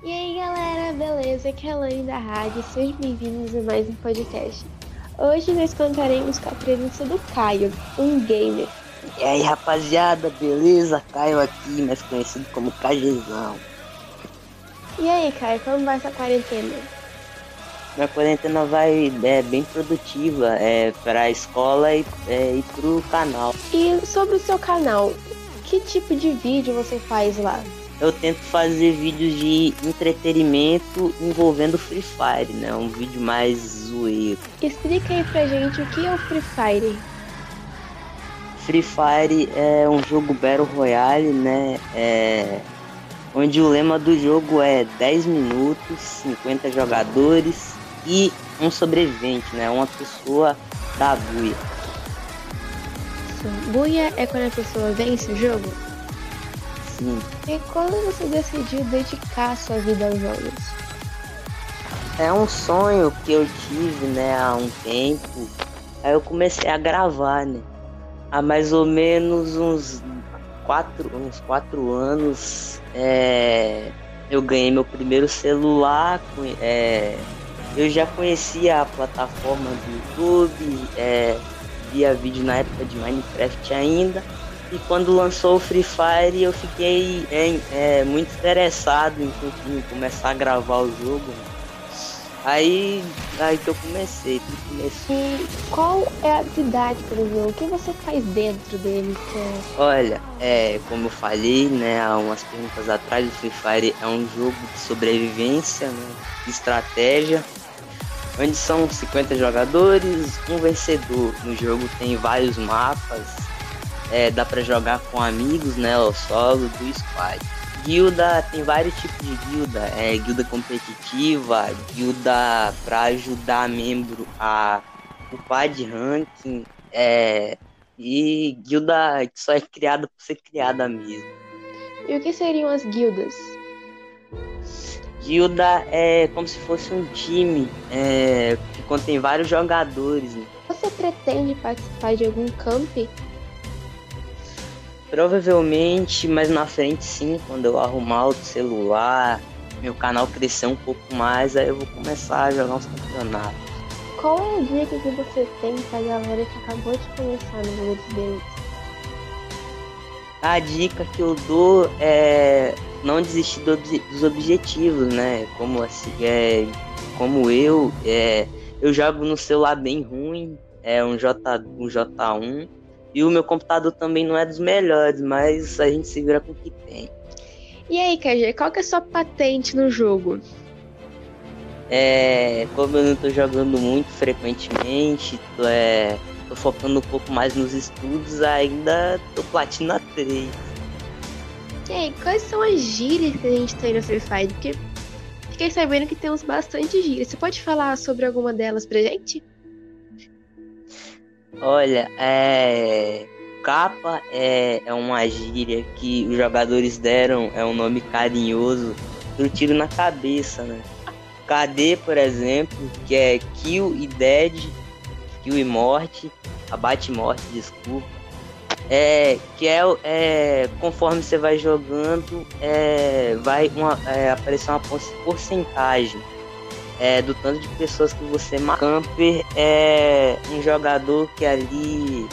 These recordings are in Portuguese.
E aí galera, beleza? Aqui é a Lani da Rádio, sejam bem-vindos a mais um podcast. Hoje nós contaremos com a presença do Caio, um gamer. E aí rapaziada, beleza? Caio aqui, mais conhecido como Cajezão. E aí Caio, como vai essa quarentena? Minha quarentena vai é, bem produtiva é, para a escola e, é, e pro canal. E sobre o seu canal, que tipo de vídeo você faz lá? Eu tento fazer vídeos de entretenimento envolvendo Free Fire, né? Um vídeo mais zoeiro. Explica aí pra gente o que é o Free Fire. Free Fire é um jogo Battle Royale, né? É... Onde o lema do jogo é 10 minutos, 50 jogadores e um sobrevivente, né? Uma pessoa da buia. Buia é quando a pessoa vence o jogo? E quando você decidiu dedicar sua vida aos jogos? É um sonho que eu tive, né, há um tempo. Aí eu comecei a gravar, né? Há mais ou menos uns quatro, uns quatro anos, é, eu ganhei meu primeiro celular. É, eu já conhecia a plataforma do YouTube, é, via vídeo na época de Minecraft ainda. E quando lançou o Free Fire, eu fiquei é, é, muito interessado em, em, começar a gravar o jogo. Aí, aí que eu comecei. comecei. E qual é a atividade do jogo? O que você faz dentro dele? É... Olha, é, como eu falei, né, há umas perguntas atrás, o Free Fire é um jogo de sobrevivência, né, de estratégia, onde são 50 jogadores, um vencedor. No jogo tem vários mapas, é, dá para jogar com amigos, né? O solo do squad. Guilda tem vários tipos de guilda, é guilda competitiva, guilda para ajudar membro a upar de ranking, é, e guilda que só é criada por ser criada mesmo. E o que seriam as guildas? Guilda é como se fosse um time é, que contém vários jogadores. Né? Você pretende participar de algum camp Provavelmente mais na frente sim, quando eu arrumar o celular, meu canal crescer um pouco mais, aí eu vou começar a jogar uns campeonatos. Qual é a dica que você tem pra galera que acabou de começar no mundo dos games? A dica que eu dou é não desistir do dos objetivos, né? Como assim, é, como eu, é, eu jogo no celular bem ruim, é um J um J1 e o meu computador também não é dos melhores, mas a gente se vira com o que tem. E aí, KG, qual que é a sua patente no jogo? É, como eu não tô jogando muito frequentemente, tô, é, tô focando um pouco mais nos estudos, ainda tô platina 3. E aí, quais são as gírias que a gente tem no Free Fire? Porque fiquei sabendo que temos bastante gírias. Você pode falar sobre alguma delas pra gente? Olha, é. Capa é, é uma gíria que os jogadores deram, é um nome carinhoso pro tiro na cabeça, né? KD, por exemplo, que é kill e dead, kill e morte, abate morte, desculpa. É, que é, é conforme você vai jogando, é, vai uma, é, aparecer uma porcentagem é, do tanto de pessoas que você mata. Camper é um jogador que ali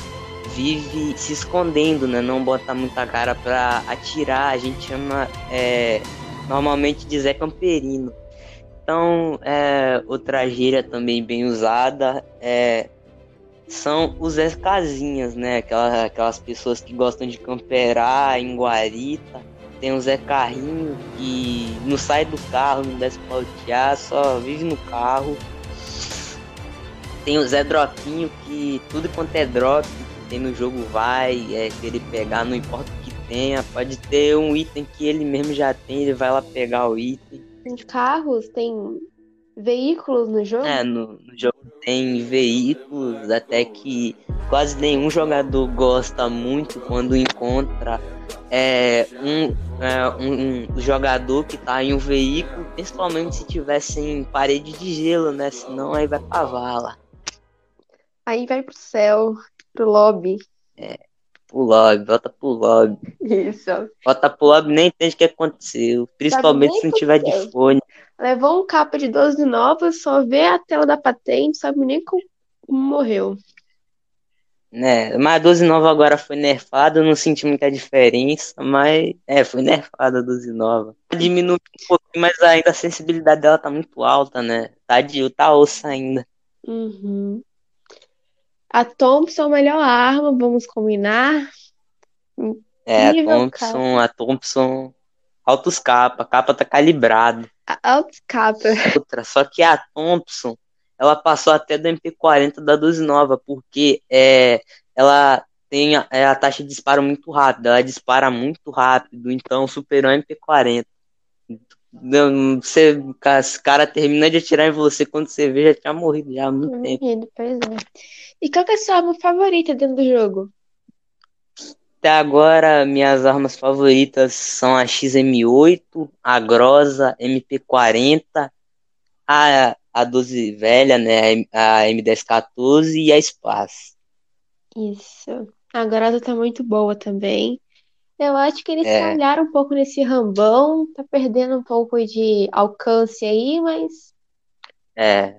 vive se escondendo, né? Não bota muita cara pra atirar. A gente chama é, normalmente de Zé Camperino. Então, é, outra gíria também bem usada é, são os Zé Casinhas, né? Aquelas, aquelas pessoas que gostam de camperar em guarita tem o Zé Carrinho que não sai do carro, não desce pra altear, só vive no carro. Tem o Zé Dropinho que tudo quanto é drop que tem no jogo vai é, querer pegar, não importa o que tenha. Pode ter um item que ele mesmo já tem, ele vai lá pegar o item. Tem carros, tem veículos no jogo? É, no, no jogo tem veículos, até que quase nenhum jogador gosta muito quando encontra é, um, é, um, jogador que tá em um veículo, principalmente se tivesse em parede de gelo, né? Senão aí vai pra vala. Aí vai pro céu, pro lobby. É. pro lobby, volta pro lobby. Isso. Volta pro lobby, nem entende o que aconteceu. Principalmente se não tiver de fone. Levou um capa de 12 nova, só vê a tela da patente, sabe nem como morreu. Né? Mas a 12 nova agora foi nerfada, eu não senti muita diferença, mas é, foi nerfada a 12 nova. Diminuiu um pouquinho, mas ainda a sensibilidade dela tá muito alta, né? Tá de tá osso ainda. Uhum. A Thompson, melhor arma, vamos combinar. É, a Thompson, a Thompson, altos capa, capa tá calibrado. A Altos capa. Outra, só que a Thompson, ela passou até do MP40 da 12 nova, porque é, ela tem a, é, a taxa de disparo muito rápida, ela dispara muito rápido, então superou a MP40. Não, Você, esse cara termina de atirar em você quando você vê, já tinha morrido já há muito tempo. Morrido, pois é. E qual é a sua arma favorita dentro do jogo? Até agora, minhas armas favoritas são a XM8, a Grosa, MP40, a, a 12 velha, né, a M1014 e a Space. Isso. A Grosa tá muito boa também. Eu acho que eles É. falharam um pouco nesse rambão, tá perdendo um pouco de alcance aí, mas É.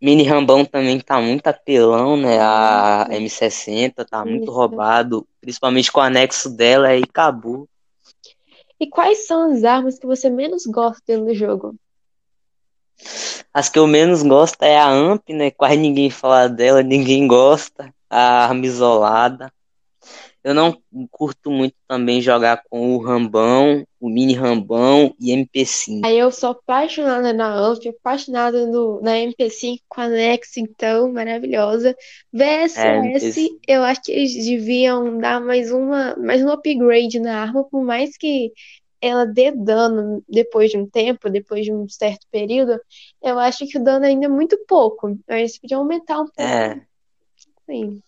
Mini Rambão também tá muito apelão, né? A Uhum. M60 tá muito Isso. roubado, principalmente com o anexo dela e acabou. E quais são as armas que você menos gosta dentro do jogo? As que eu menos gosto é a Amp, né? Quase ninguém fala dela, ninguém gosta. A arma isolada. Eu não curto muito também jogar com o Rambão, o Mini Rambão e MP5. Aí eu sou apaixonada na AMP, apaixonada no, na MP5 com a Nex, então, maravilhosa. VSS, É, MP5. eu acho que eles deviam dar mais uma, mais um upgrade na arma, por mais que ela dê dano depois de um tempo, depois de um certo período, eu acho que o dano ainda é muito pouco. Eles podiam aumentar um pouco, É. sim.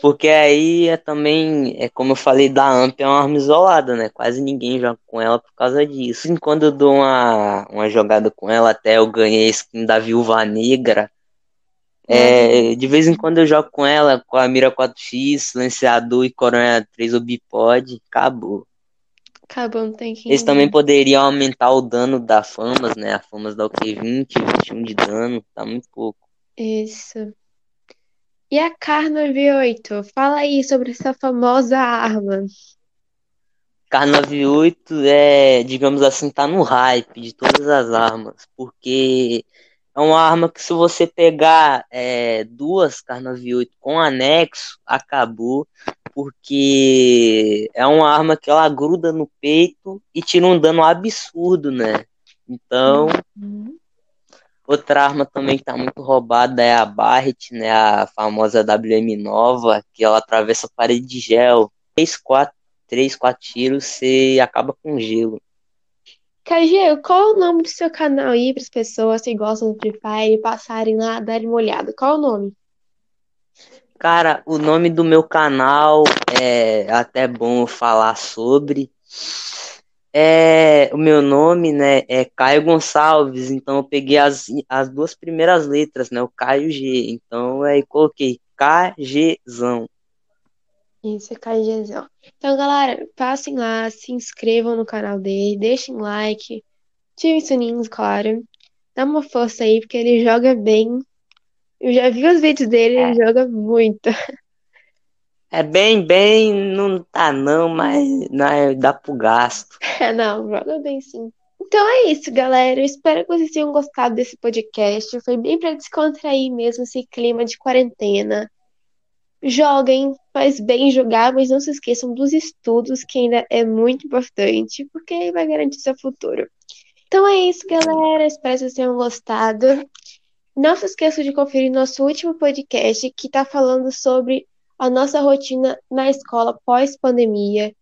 Porque aí é também, é como eu falei da Amp, é uma arma isolada, né? Quase ninguém joga com ela por causa disso. E quando eu dou uma, uma jogada com ela, até eu ganhei a skin da Viúva Negra. É, de vez em quando eu jogo com ela, com a mira 4x, silenciador e coronha 3 ou bipod, acabou. Acabou, não tem que Eles também poderiam aumentar o dano da Famas, né? A Famas dá o quê? 20, 21 de dano, tá muito pouco. Isso. E a Kar98? Fala aí sobre essa famosa arma. Kar 98 é, digamos assim, tá no hype de todas as armas, porque é uma arma que se você pegar é, duas Kar 98 com anexo, acabou, porque é uma arma que ela gruda no peito e tira um dano absurdo, né? Então, Uhum. outra arma também que tá muito roubada é a Barret, né? A famosa WM nova, que ela atravessa a parede de gel. 3, 4, 3, 4 tiros, você acaba com gelo. KG, qual é o nome do seu canal aí para as pessoas que gostam do Free Fire passarem lá, darem uma olhada? Qual é o nome? Cara, o nome do meu canal é até bom falar sobre. É, o meu nome, né, é Caio Gonçalves, então eu peguei as, as duas primeiras letras, né, o Caio G, então aí coloquei KGzão. Isso, é KGzão. Então, galera, passem lá, se inscrevam no canal dele, deixem like, ativem sininhos, claro. Dá uma força aí, porque ele joga bem. Eu já vi os vídeos dele, ele joga muito. É bem, bem, não tá não, mas não, dá pro gasto. É, não, joga bem sim. Então é isso, galera. Eu espero que vocês tenham gostado desse podcast. Foi bem para descontrair mesmo esse clima de quarentena. Joguem, faz bem jogar, mas não se esqueçam dos estudos, que ainda é muito importante, porque vai garantir seu futuro. Então é isso, galera. Espero que vocês tenham gostado. Não se esqueçam de conferir nosso último podcast, que está falando sobre a nossa rotina na escola pós-pandemia.